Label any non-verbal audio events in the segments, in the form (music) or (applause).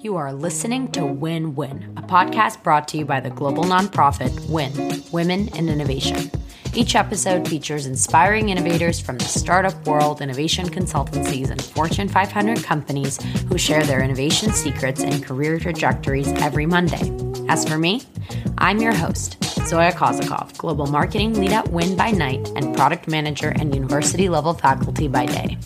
You are listening to Win Win, a podcast brought to you by the global nonprofit WIN, Women in Innovation. Each episode features inspiring innovators from the startup world, innovation consultancies, and Fortune 500 companies who share their innovation secrets and career trajectories every Monday. As for me, I'm your host, Zoya Kozakov, Global Marketing Lead at WIN by night and Product Manager and University level faculty by day.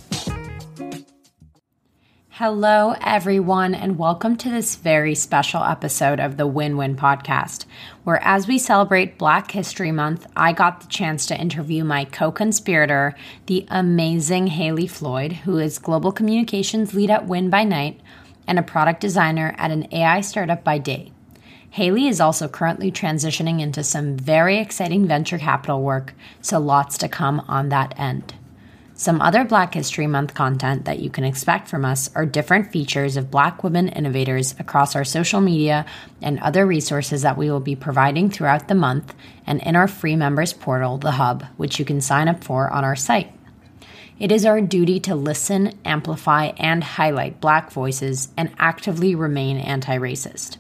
Hello, everyone, and welcome to this very special episode of the Win Win podcast, where as we celebrate Black History Month, I got the chance to interview my co conspirator, the amazing Haley Floyd, who is Global Communications Lead at Win by night and a product designer at an AI startup by day. Haley is also currently transitioning into some very exciting venture capital work, so lots to come on that end. Some other Black History Month content that you can expect from us are different features of Black women innovators across our social media and other resources that we will be providing throughout the month and in our free members portal, The Hub, which you can sign up for on our site. It is our duty to listen, amplify, and highlight Black voices and actively remain anti racist.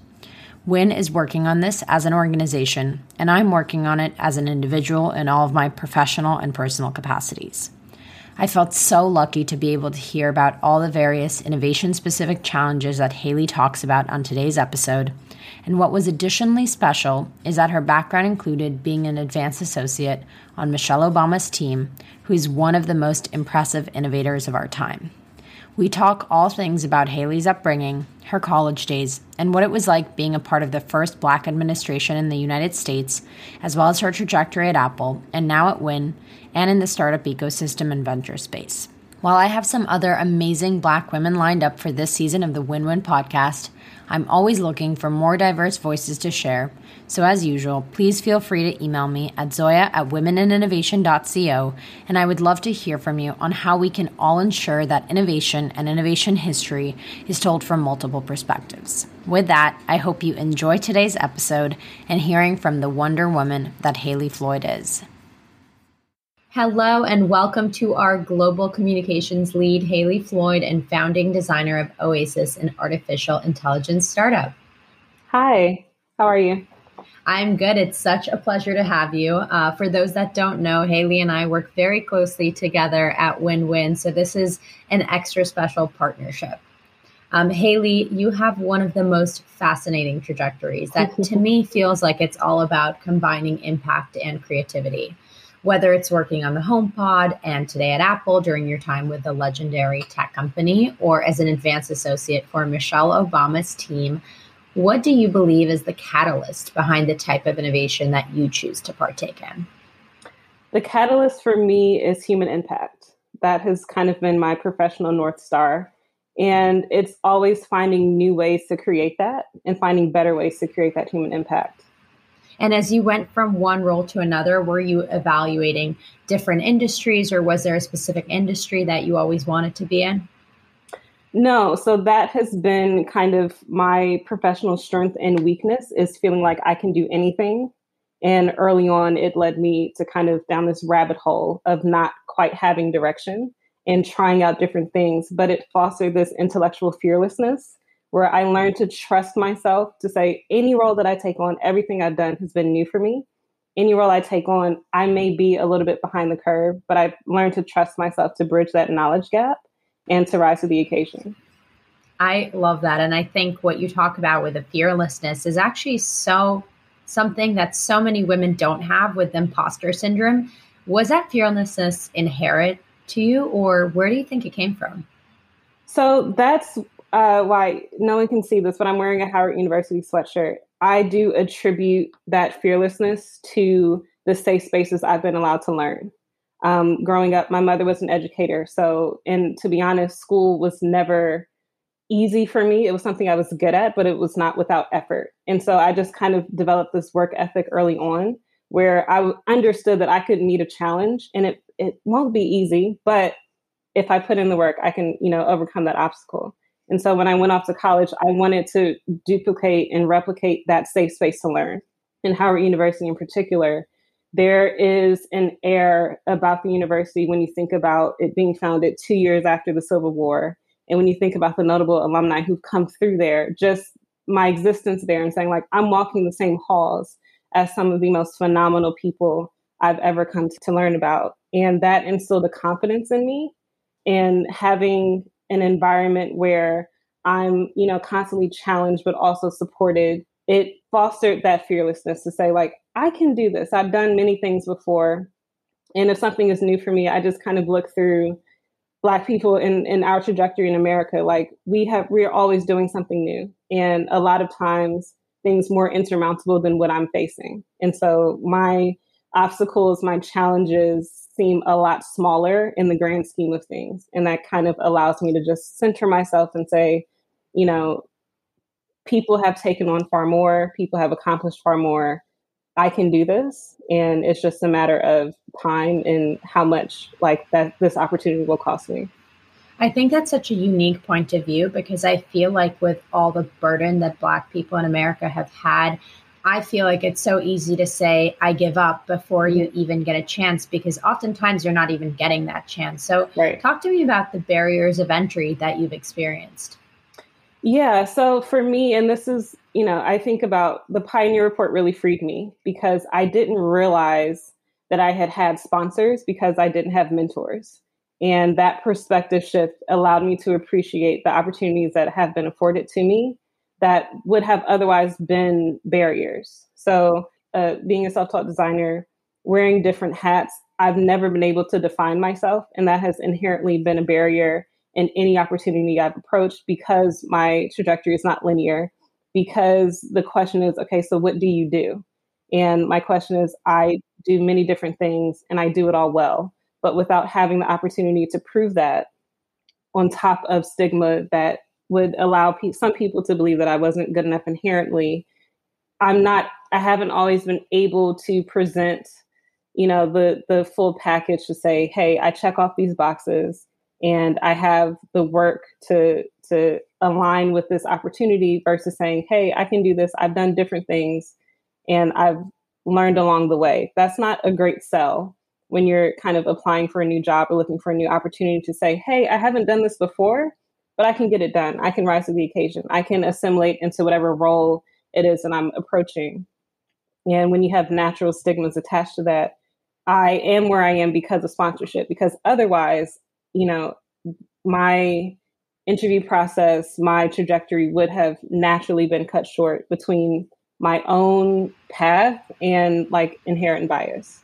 WIN is working on this as an organization, and I'm working on it as an individual in all of my professional and personal capacities. I felt so lucky to be able to hear about all the various innovation specific challenges that Haley talks about on today's episode. And what was additionally special is that her background included being an advanced associate on Michelle Obama's team, who is one of the most impressive innovators of our time. We talk all things about Haley's upbringing, her college days, and what it was like being a part of the first black administration in the United States, as well as her trajectory at Apple and now at Win and in the startup ecosystem and venture space. While I have some other amazing black women lined up for this season of the Win Win podcast, I'm always looking for more diverse voices to share. So, as usual, please feel free to email me at zoya at womeninnovation.co, and I would love to hear from you on how we can all ensure that innovation and innovation history is told from multiple perspectives. With that, I hope you enjoy today's episode and hearing from the Wonder Woman that Haley Floyd is. Hello, and welcome to our global communications lead, Haley Floyd, and founding designer of Oasis, an artificial intelligence startup. Hi, how are you? I'm good. It's such a pleasure to have you. Uh, for those that don't know, Haley and I work very closely together at Win Win, so this is an extra special partnership. Um, Haley, you have one of the most fascinating trajectories that (laughs) to me feels like it's all about combining impact and creativity whether it's working on the HomePod and today at Apple during your time with the legendary tech company or as an advanced associate for Michelle Obama's team, what do you believe is the catalyst behind the type of innovation that you choose to partake in? The catalyst for me is human impact. That has kind of been my professional North Star. And it's always finding new ways to create that and finding better ways to create that human impact. And as you went from one role to another, were you evaluating different industries or was there a specific industry that you always wanted to be in? No, so that has been kind of my professional strength and weakness is feeling like I can do anything. And early on, it led me to kind of down this rabbit hole of not quite having direction and trying out different things. But it fostered this intellectual fearlessness where I learned to trust myself to say any role that I take on, everything I've done has been new for me. Any role I take on, I may be a little bit behind the curve, but I've learned to trust myself to bridge that knowledge gap and to rise to the occasion. I love that. And I think what you talk about with the fearlessness is actually so something that so many women don't have with imposter syndrome. Was that fearlessness inherent to you, or where do you think it came from? So that's uh, why no one can see this, but I'm wearing a Howard University sweatshirt. I do attribute that fearlessness to the safe spaces I've been allowed to learn. Um, growing up, my mother was an educator. So, and to be honest, school was never easy for me. It was something I was good at, but it was not without effort. And so I just kind of developed this work ethic early on where I understood that I could meet a challenge and it, it won't be easy, but if I put in the work, I can, you know, overcome that obstacle. And so when I went off to college, I wanted to duplicate and replicate that safe space to learn. In Howard University, in particular, there is an air about the university when you think about it being founded two years after the Civil War And when you think about the notable alumni who've come through there, just my existence there and saying, like, I'm walking the same halls as some of the most phenomenal people I've ever come to learn about. And that instilled a confidence in me and having an environment where I'm, you know, constantly challenged but also supported. It fostered that fearlessness to say, like, I can do this. I've done many things before. And if something is new for me, I just kind of look through black people in, in our trajectory in America. Like we have we're always doing something new. And a lot of times things more insurmountable than what I'm facing. And so my obstacles, my challenges seem a lot smaller in the grand scheme of things. And that kind of allows me to just center myself and say, you know, people have taken on far more, people have accomplished far more. I can do this. And it's just a matter of time and how much like that this opportunity will cost me. I think that's such a unique point of view because I feel like with all the burden that Black people in America have had, I feel like it's so easy to say, I give up before you mm-hmm. even get a chance because oftentimes you're not even getting that chance. So, right. talk to me about the barriers of entry that you've experienced. Yeah. So, for me, and this is, you know, I think about the Pioneer Report really freed me because I didn't realize that I had had sponsors because I didn't have mentors. And that perspective shift allowed me to appreciate the opportunities that have been afforded to me that would have otherwise been barriers. So, uh, being a self taught designer, wearing different hats, I've never been able to define myself. And that has inherently been a barrier in any opportunity I've approached because my trajectory is not linear. Because the question is, okay, so what do you do? And my question is, I do many different things and I do it all well. But without having the opportunity to prove that, on top of stigma that would allow pe- some people to believe that I wasn't good enough inherently. I'm not. I haven't always been able to present, you know, the the full package to say, hey, I check off these boxes and I have the work to to align with this opportunity versus saying, hey, I can do this. I've done different things and I've learned along the way. That's not a great sell when you're kind of applying for a new job or looking for a new opportunity to say, hey, I haven't done this before, but I can get it done. I can rise to the occasion. I can assimilate into whatever role it is that I'm approaching. And when you have natural stigmas attached to that, I am where I am because of sponsorship, because otherwise, you know, my interview process, my trajectory would have naturally been cut short between my own path and like inherent bias.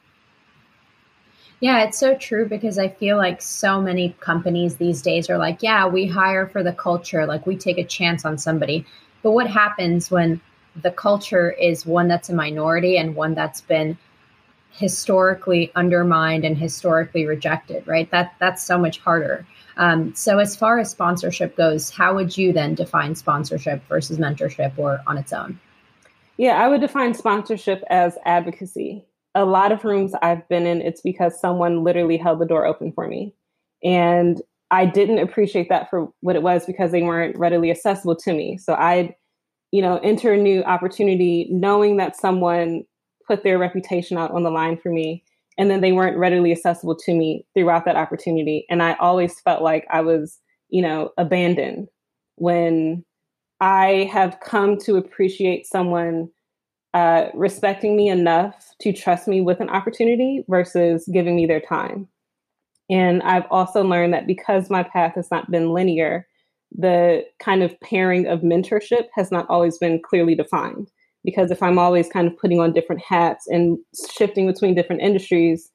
Yeah, it's so true because I feel like so many companies these days are like, yeah, we hire for the culture, like we take a chance on somebody. But what happens when the culture is one that's a minority and one that's been historically undermined and historically rejected, right? That that's so much harder. Um, so as far as sponsorship goes, how would you then define sponsorship versus mentorship or on its own? Yeah, I would define sponsorship as advocacy a lot of rooms I've been in, it's because someone literally held the door open for me. And I didn't appreciate that for what it was because they weren't readily accessible to me. So I'd, you know, enter a new opportunity knowing that someone put their reputation out on the line for me and then they weren't readily accessible to me throughout that opportunity. And I always felt like I was, you know, abandoned when I have come to appreciate someone uh, respecting me enough to trust me with an opportunity versus giving me their time. And I've also learned that because my path has not been linear, the kind of pairing of mentorship has not always been clearly defined. Because if I'm always kind of putting on different hats and shifting between different industries,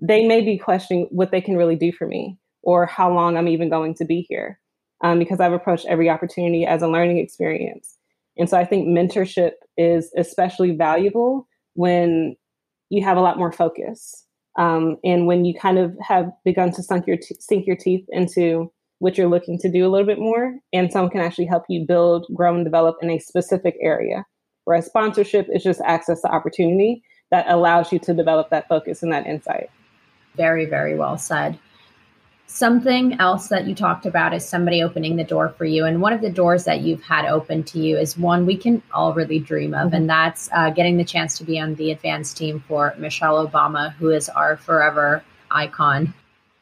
they may be questioning what they can really do for me or how long I'm even going to be here. Um, because I've approached every opportunity as a learning experience. And so I think mentorship is especially valuable when you have a lot more focus. Um, and when you kind of have begun to sink your, sink your teeth into what you're looking to do a little bit more, and someone can actually help you build, grow, and develop in a specific area. Whereas sponsorship is just access to opportunity that allows you to develop that focus and that insight. Very, very well said. Something else that you talked about is somebody opening the door for you. And one of the doors that you've had open to you is one we can all really dream of, mm-hmm. and that's uh, getting the chance to be on the advanced team for Michelle Obama, who is our forever icon.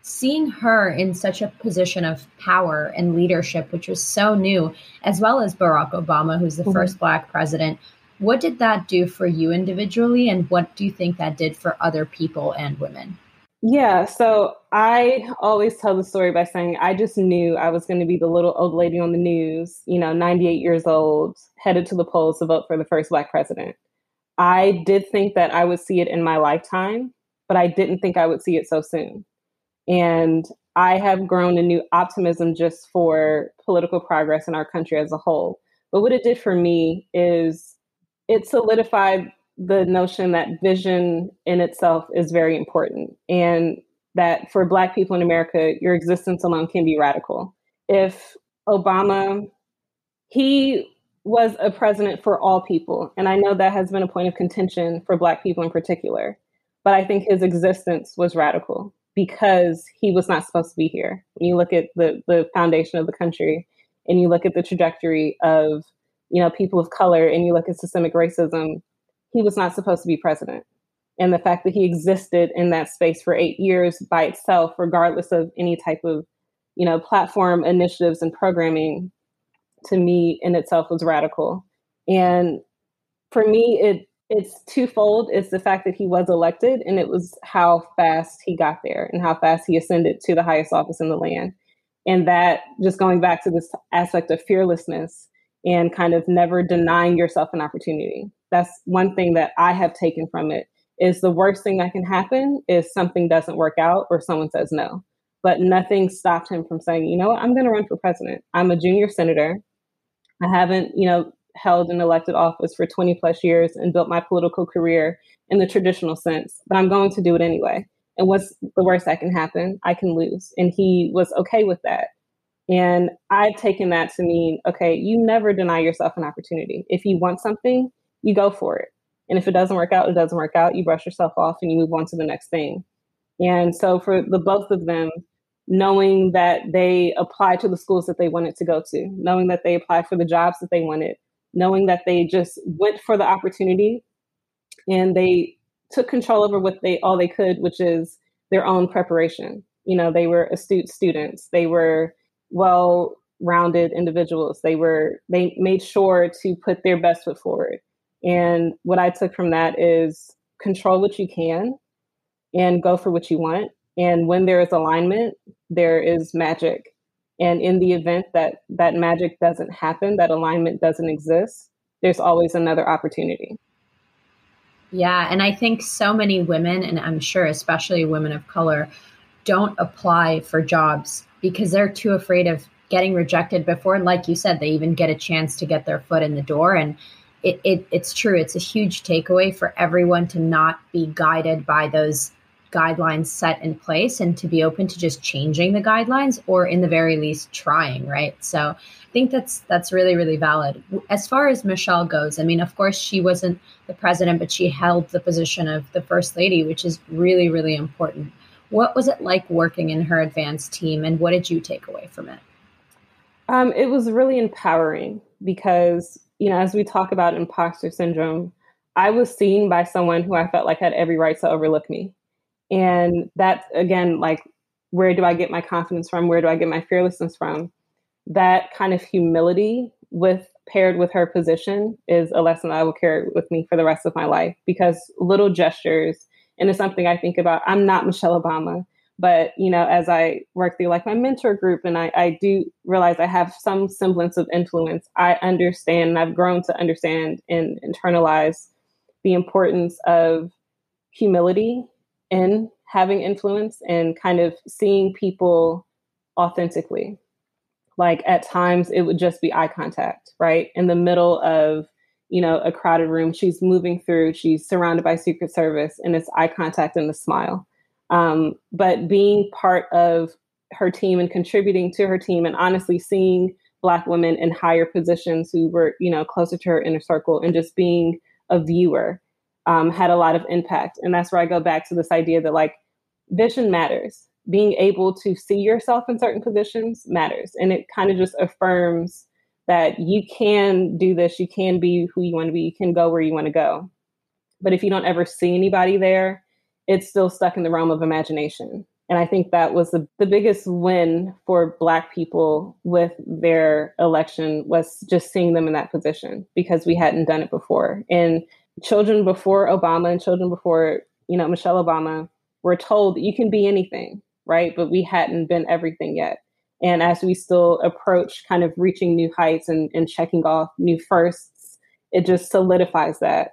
seeing her in such a position of power and leadership, which was so new, as well as Barack Obama, who's the mm-hmm. first Black president, what did that do for you individually? And what do you think that did for other people and women? Yeah, so I always tell the story by saying I just knew I was going to be the little old lady on the news, you know, 98 years old, headed to the polls to vote for the first Black president. I did think that I would see it in my lifetime, but I didn't think I would see it so soon. And I have grown a new optimism just for political progress in our country as a whole. But what it did for me is it solidified the notion that vision in itself is very important and that for Black people in America, your existence alone can be radical. If Obama, he was a president for all people. And I know that has been a point of contention for Black people in particular. But I think his existence was radical because he was not supposed to be here. When you look at the, the foundation of the country and you look at the trajectory of you know people of color and you look at systemic racism, he was not supposed to be president. And the fact that he existed in that space for eight years by itself, regardless of any type of you know platform initiatives and programming, to me in itself was radical. And for me, it it's twofold. It's the fact that he was elected, and it was how fast he got there and how fast he ascended to the highest office in the land. And that just going back to this aspect of fearlessness and kind of never denying yourself an opportunity. That's one thing that I have taken from it is the worst thing that can happen is something doesn't work out or someone says no. But nothing stopped him from saying, you know what, I'm going to run for president. I'm a junior senator. I haven't, you know, held an elected office for 20 plus years and built my political career in the traditional sense, but I'm going to do it anyway. And what's the worst that can happen? I can lose. And he was okay with that. And I've taken that to mean, okay, you never deny yourself an opportunity. If you want something, you go for it. And if it doesn't work out, it doesn't work out. You brush yourself off and you move on to the next thing. And so for the both of them, knowing that they applied to the schools that they wanted to go to, knowing that they applied for the jobs that they wanted, knowing that they just went for the opportunity and they took control over what they all they could, which is their own preparation. You know, they were astute students. They were well rounded individuals. They were they made sure to put their best foot forward. And what I took from that is control what you can and go for what you want. And when there is alignment, there is magic. And in the event that that magic doesn't happen, that alignment doesn't exist, there's always another opportunity. Yeah. And I think so many women, and I'm sure especially women of color, don't apply for jobs because they're too afraid of getting rejected before, like you said, they even get a chance to get their foot in the door. And it, it, it's true. It's a huge takeaway for everyone to not be guided by those guidelines set in place and to be open to just changing the guidelines or in the very least trying right? So i think that's that's really really valid. As far as michelle goes i mean of course she wasn't the president but she held the position of the first lady which is really really important. What was it like working in her advanced team and what did you take away from it? Um, it was really empowering because you know as we talk about imposter syndrome i was seen by someone who i felt like had every right to overlook me and that's again, like, where do I get my confidence from? Where do I get my fearlessness from? That kind of humility with paired with her position is a lesson that I will carry with me for the rest of my life because little gestures, and it's something I think about. I'm not Michelle Obama, but you know, as I work through like my mentor group and I, I do realize I have some semblance of influence, I understand and I've grown to understand and internalize the importance of humility in having influence and kind of seeing people authentically. Like at times it would just be eye contact, right? In the middle of, you know, a crowded room, she's moving through, she's surrounded by Secret Service, and it's eye contact and a smile. Um, but being part of her team and contributing to her team and honestly seeing black women in higher positions who were, you know, closer to her inner circle and just being a viewer um, had a lot of impact. And that's where I go back to this idea that like vision matters. Being able to see yourself in certain positions matters. And it kind of just affirms that you can do this, you can be who you want to be, you can go where you want to go. But if you don't ever see anybody there, it's still stuck in the realm of imagination. And I think that was the, the biggest win for Black people with their election was just seeing them in that position because we hadn't done it before. And children before Obama and children before, you know, Michelle Obama were told you can be anything, right? But we hadn't been everything yet. And as we still approach kind of reaching new heights and, and checking off new firsts, it just solidifies that.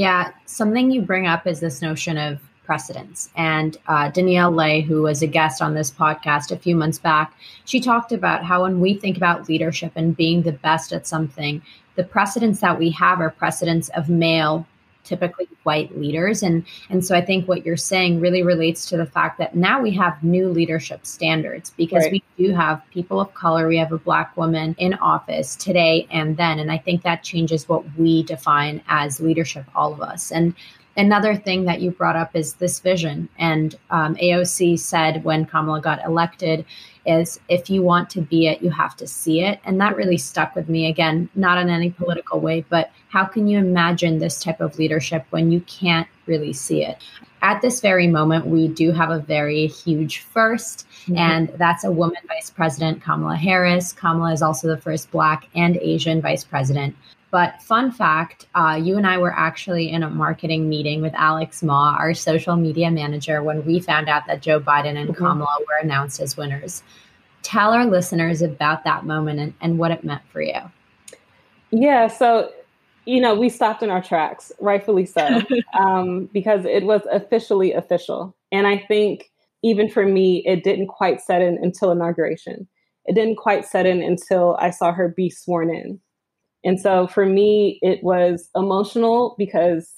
Yeah, something you bring up is this notion of precedence. And uh, Danielle Lay, who was a guest on this podcast a few months back, she talked about how when we think about leadership and being the best at something, the precedents that we have are precedents of male typically white leaders. And and so i think what you're saying really relates to the fact that now we have new leadership standards because right. we do have people of color. We have a black woman in office today and then. And i think that changes what we define as leadership all of us. And another thing that you brought up is this vision. And um, AOC said when Kamala got elected, is if you want to be it, you have to see it. And that really stuck with me again, not in any political way, but how can you imagine this type of leadership when you can't really see it? At this very moment, we do have a very huge 1st mm-hmm. and that's a woman vice president, Kamala Harris. Kamala is also the first Black and Asian vice president. But fun fact, uh, you and I were actually in a marketing meeting with Alex Ma, our social media manager, when we found out that Joe Biden and mm-hmm. Kamala were announced as winners. Tell our listeners about that moment and, and what it meant for you. Yeah, so you know, we stopped in our tracks, rightfully so, (laughs) um, because it was officially official. And I think even for me, it didn't quite set in until inauguration. It didn't quite set in until I saw her be sworn in. And so for me, it was emotional because,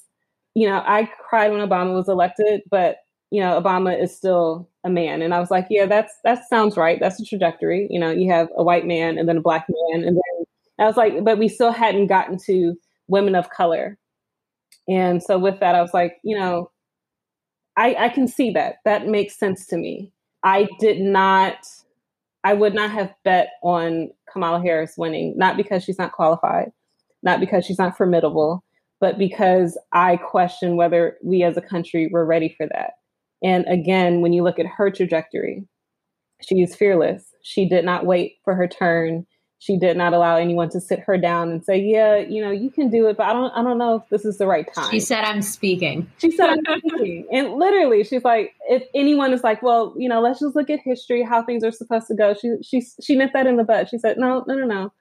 you know, I cried when Obama was elected, but you know, Obama is still a man. And I was like, yeah, that's that sounds right. That's the trajectory. You know, you have a white man and then a black man. And then I was like, but we still hadn't gotten to women of color. And so with that, I was like, you know, I, I can see that. That makes sense to me. I did not I would not have bet on Kamala Harris winning, not because she's not qualified, not because she's not formidable, but because I question whether we as a country were ready for that. And again, when you look at her trajectory, she is fearless. She did not wait for her turn she did not allow anyone to sit her down and say, "Yeah, you know, you can do it, but I don't, I don't know if this is the right time." She said, "I'm speaking." She said, "I'm speaking," (laughs) and literally, she's like, "If anyone is like, well, you know, let's just look at history, how things are supposed to go." She, she, she nipped that in the bud. She said, "No, no, no, no,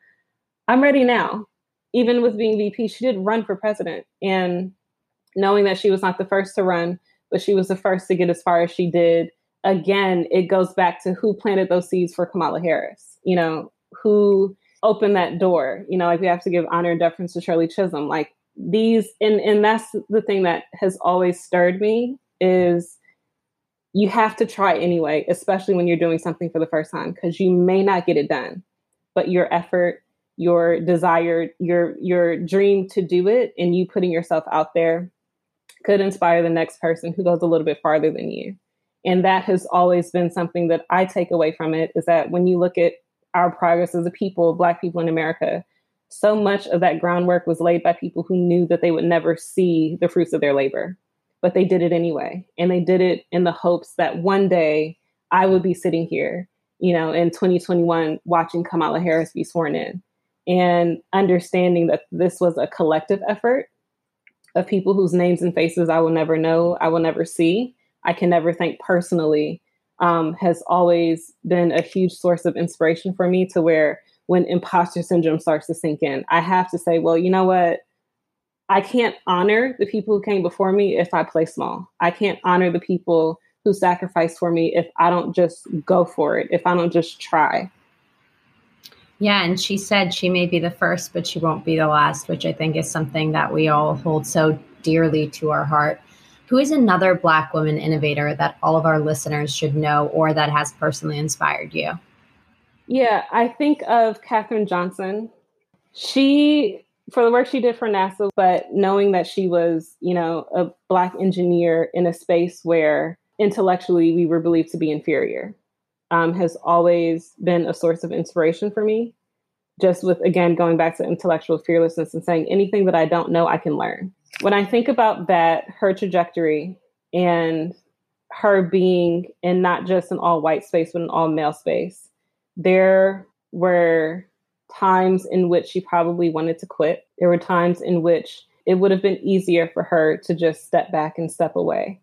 I'm ready now." Even with being VP, she did run for president, and knowing that she was not the first to run, but she was the first to get as far as she did. Again, it goes back to who planted those seeds for Kamala Harris. You know, who opened that door. You know, like we have to give honor and deference to Shirley Chisholm. Like these, and and that's the thing that has always stirred me is you have to try anyway, especially when you're doing something for the first time, because you may not get it done, but your effort, your desire, your your dream to do it, and you putting yourself out there could inspire the next person who goes a little bit farther than you. And that has always been something that I take away from it is that when you look at our progress as a people, Black people in America, so much of that groundwork was laid by people who knew that they would never see the fruits of their labor, but they did it anyway. And they did it in the hopes that one day I would be sitting here, you know, in 2021 watching Kamala Harris be sworn in and understanding that this was a collective effort of people whose names and faces I will never know, I will never see, I can never thank personally um, has always been a huge source of inspiration for me to where when imposter syndrome starts to sink in, I have to say, well, you know what? I can't honor the people who came before me if I play small. I can't honor the people who sacrificed for me if I don't just go for it, if I don't just try. Yeah, and she said she may be the first, but she won't be the last, which I think is something that we all hold so dearly to our heart. Who is another Black woman innovator that all of our listeners should know or that has personally inspired you? Yeah, I think of Katherine Johnson. She, for the work she did for NASA, but knowing that she was, you know, a Black engineer in a space where intellectually we were believed to be inferior, um, has always been a source of inspiration for me. Just with, again, going back to intellectual fearlessness and saying anything that I don't know, I can learn when I think about that, her trajectory, and her being in not just an all white space, but an all male space. There were times in which she probably wanted to quit. There were times in which it would have been easier for her to just step back and step away.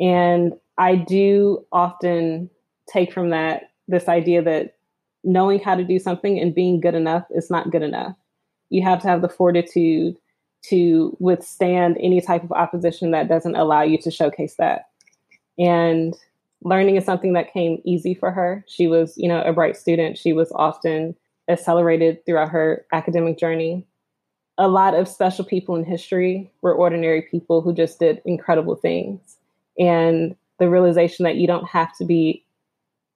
And I do often take from that this idea that knowing how to do something and being good enough is not good enough. You have to have the fortitude to withstand any type of opposition that doesn't allow you to showcase that. And learning is something that came easy for her. She was, you know, a bright student. She was often accelerated throughout her academic journey. A lot of special people in history were ordinary people who just did incredible things. And the realization that you don't have to be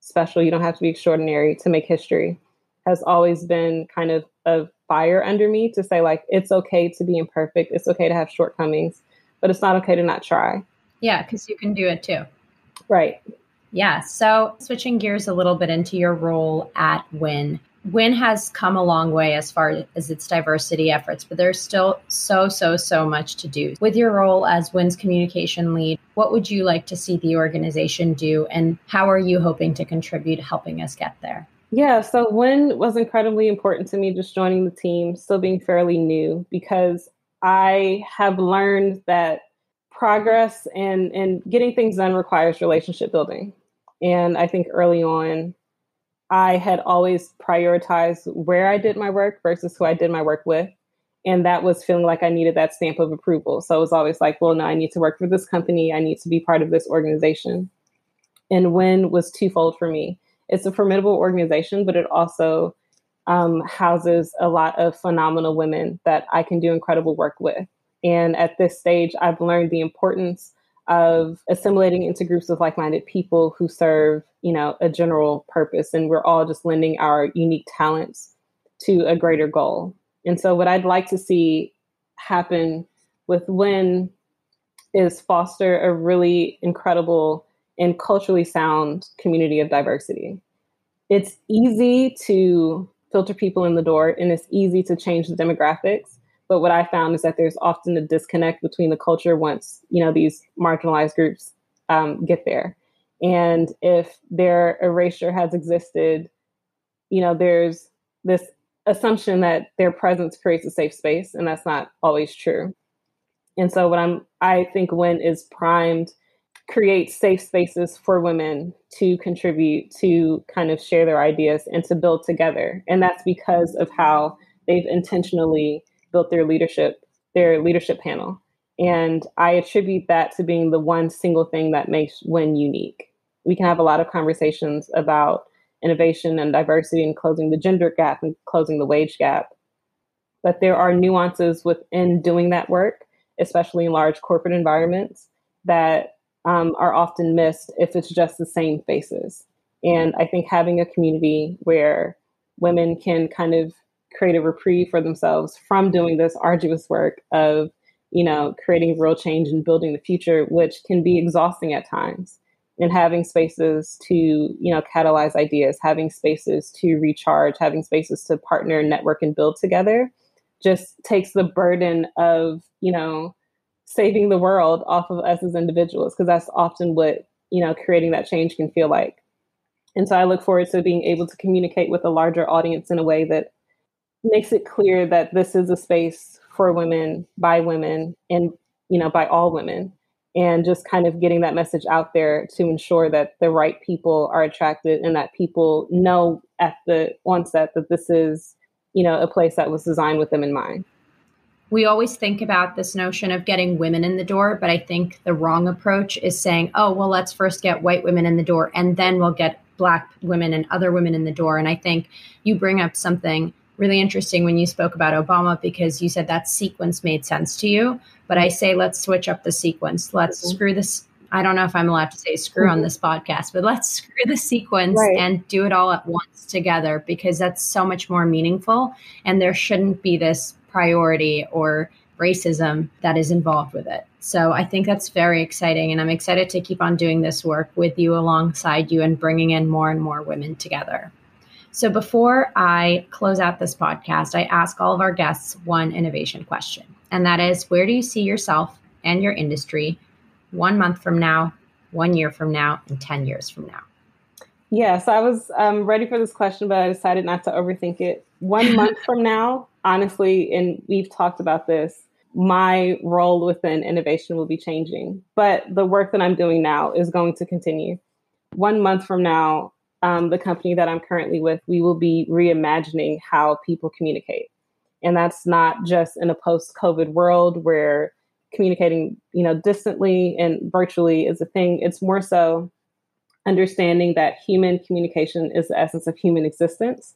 special, you don't have to be extraordinary to make history has always been kind of a fire under me to say, like, it's okay to be imperfect, it's okay to have shortcomings, but it's not okay to not try. Yeah, because you can do it too. Right. Yeah. So switching gears a little bit into your role at WIN. WIN has come a long way as far as its diversity efforts, but there's still so, so, so much to do. With your role as WIN's communication lead, what would you like to see the organization do, and how are you hoping to contribute helping us get there? Yeah, so WIN was incredibly important to me just joining the team, still being fairly new, because I have learned that progress and, and getting things done requires relationship building. And I think early on, I had always prioritized where I did my work versus who I did my work with. And that was feeling like I needed that stamp of approval. So it was always like, well, no, I need to work for this company. I need to be part of this organization. And WIN was twofold for me. It's a formidable organization, but it also um, houses a lot of phenomenal women that I can do incredible work with. And at this stage, I've learned the importance of assimilating into groups of like-minded people who serve, you know, a general purpose and we're all just lending our unique talents to a greater goal. And so what I'd like to see happen with WIN is foster a really incredible and culturally sound community of diversity. It's easy to filter people in the door and it's easy to change the demographics but what I found is that there's often a disconnect between the culture once you know these marginalized groups um, get there, and if their erasure has existed, you know there's this assumption that their presence creates a safe space, and that's not always true. And so what I'm I think WIN is primed create safe spaces for women to contribute to kind of share their ideas and to build together and that's because of how they've intentionally built their leadership their leadership panel. And i attribute that to being the one single thing that makes WIN unique. We can have a lot of conversations about innovation and diversity and closing the gender gap and closing the wage gap. But there are nuances within doing that work especially in large corporate environments that um, are often missed if it's just the same faces. And i think having a community where women can kind of create a reprieve for themselves from doing this arduous work of you know creating real change and building the future which can be exhausting at times. And having spaces to you know catalyze ideas having spaces to recharge having spaces to partner network and build together just takes the burden of you know saving the world off of us as individuals because that's often what you know creating that change can feel like. And so i look forward to being able to communicate with a larger audience in a way that makes it clear that this is a space for women by women and you know by all women. And just kind of getting that message out there to ensure that the right people are attracted and that people know at the onset that this is you know a place that was designed with them in mind. We always think about this notion of getting women in the door but i think the wrong approach is saying oh well let's first get white women in the door and then we'll get black women and other women in the door. And i think you bring up something really interesting when you spoke about Obama because you said that sequence made sense to you. But I say, let's switch up the sequence. Let's mm-hmm. screw this. I don't know if I'm allowed to say screw mm-hmm. on this podcast, but let's screw the sequence right. and do it all at once together because that's so much more meaningful. And there shouldn't be this priority or racism that is involved with it. So I think that's very exciting. And I'm excited to keep on doing this work with you alongside you and bringing in more and more women together. So before I close out this podcast, I ask all of our guests one innovation question. And that is where do you see yourself and your industry one month from now, one year from now and 10 years from now? Yes, I was um, ready for this question, but I decided not to overthink it. One (laughs) month from now, honestly, and we've talked about this, my role within innovation will be changing, but the work that I'm doing now is going to continue. One month from now, um, the company that I'm currently with, we will be reimagining how people communicate. And that's not just in a post COVID world where communicating, you know, distantly and virtually is a thing. It's more so understanding that human communication is the essence of human existence,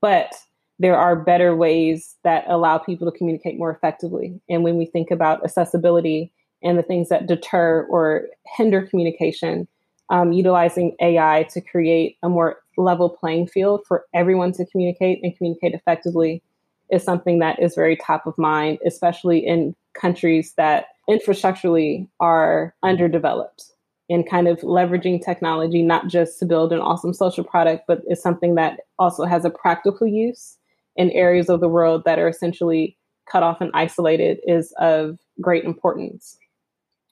but there are better ways that allow people to communicate more effectively. And when we think about accessibility and the things that deter or hinder communication, um, utilizing AI to create a more level playing field for everyone to communicate and communicate effectively is something that is very top of mind, especially in countries that infrastructurally are underdeveloped and kind of leveraging technology not just to build an awesome social product, but is something that also has a practical use in areas of the world that are essentially cut off and isolated is of great importance.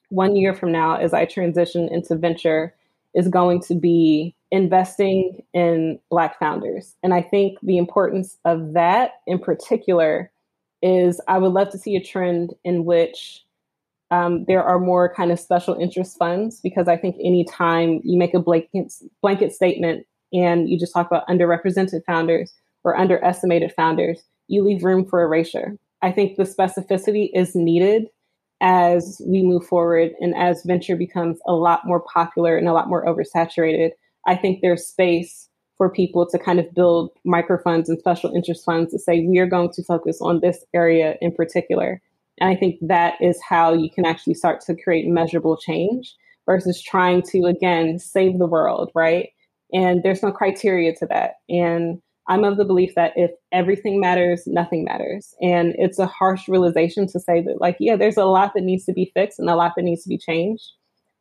One year from now, as I transition into venture, is going to be investing in Black founders. And I think the importance of that in particular is I would love to see a trend in which um, there are more kind of special interest funds because I think anytime you make a blanket, blanket statement and you just talk about underrepresented founders or underestimated founders, you leave room for erasure. I think the specificity is needed as we move forward and as venture becomes a lot more popular and a lot more oversaturated. I think there's space for people to kind of build microfunds and special interest funds to say we are going to focus on this area in particular and I think that is how you can actually start to create measurable change versus trying to, again, save the world, right? And there's no criteria to that. And I'm of the belief that if everything matters, nothing matters. And it's a harsh realization to say that, like, yeah, there's a lot that needs to be fixed and a lot that needs to be changed.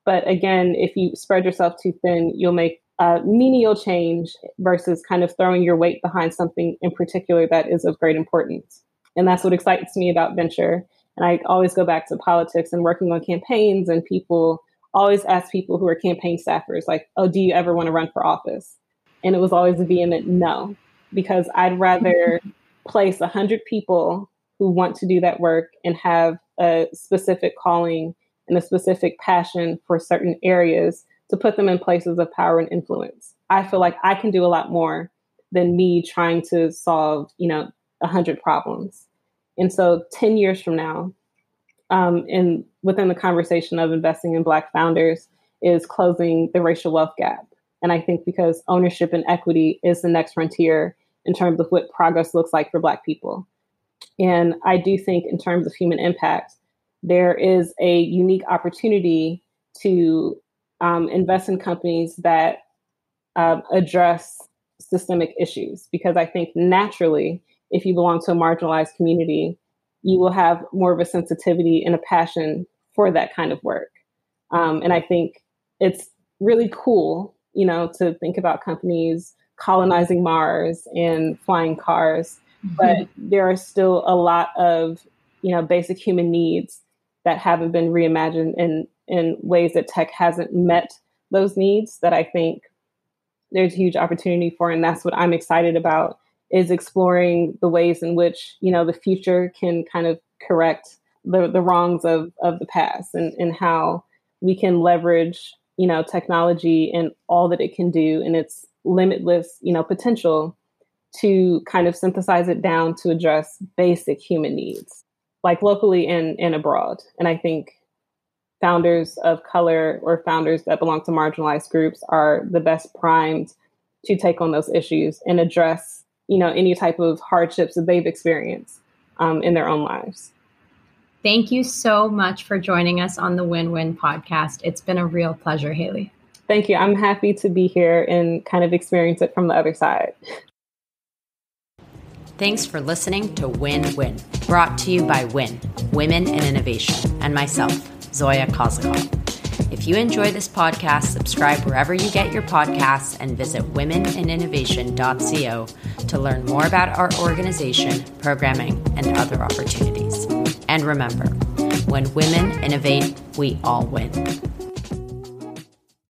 But again, if you spread yourself too thin, you'll make a menial change versus kind of throwing your weight behind something in particular that is of great importance. And that's what excites me about venture and I always go back to politics and working on campaigns, and people always ask people who are campaign staffers, like, oh, do you ever want to run for office? And it was always a vehement no, because I'd rather place a 100 people who want to do that work and have a specific calling and a specific passion for certain areas to put them in places of power and influence. I feel like I can do a lot more than me trying to solve, you know, a 100 problems. And so 10 years from now, um, and within the conversation of investing in Black founders, is closing the racial wealth gap. And I think because ownership and equity is the next frontier in terms of what progress looks like for Black people. And I do think, in terms of human impact, there is a unique opportunity to um, invest in companies that uh, address systemic issues because I think naturally if you belong to a marginalized community, you will have more of a sensitivity and a passion for that kind of work. Um, and I think it's really cool, you know, to think about companies colonizing Mars and flying cars, mm-hmm. but there are still a lot of, you know, basic human needs that haven't been reimagined in in ways that tech hasn't met those needs that I think there's huge opportunity for, and that's what I'm excited about is exploring the ways in which you know the future can kind of correct the, the wrongs of, of the past and, and how we can leverage you know technology and all that it can do and its limitless you know potential to kind of synthesize it down to address basic human needs like locally and, and abroad. And i think founders of color or founders that belong to marginalized groups are the best primed to take on those issues and address you know any type of hardships that they've experienced um, in their own lives. Thank you so much for joining us on the win-win podcast. It's been a real pleasure haley thank you i'm happy to be here and kind of experience it from the other side Thanks for listening to Win Win, brought to you by Win, Women in Innovation, and myself, Zoya Kozakov. If you enjoy this podcast, subscribe wherever you get your podcasts and visit womeninnovation.co to learn more about our organization, programming, and other opportunities. And remember, when women innovate, we all win.